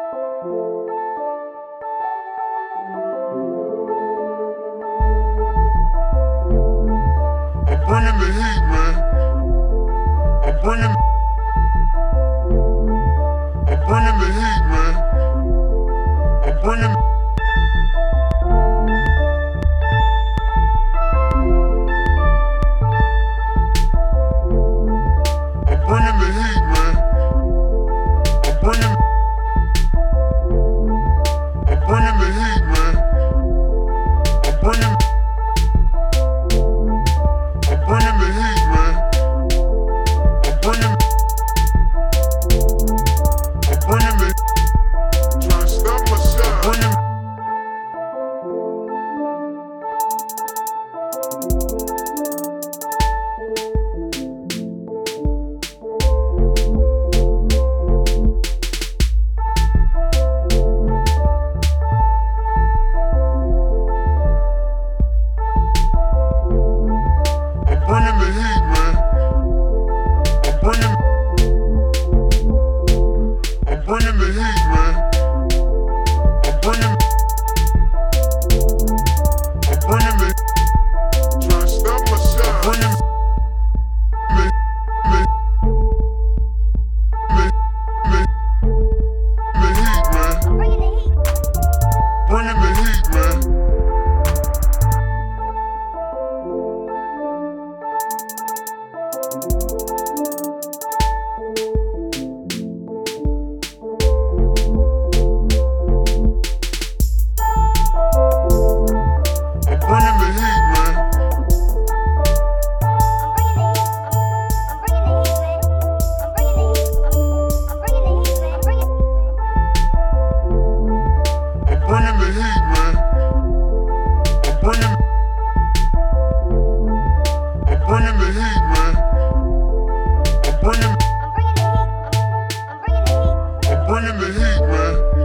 I'm bringing I'm bringing the heat. Música bringing the heat, man.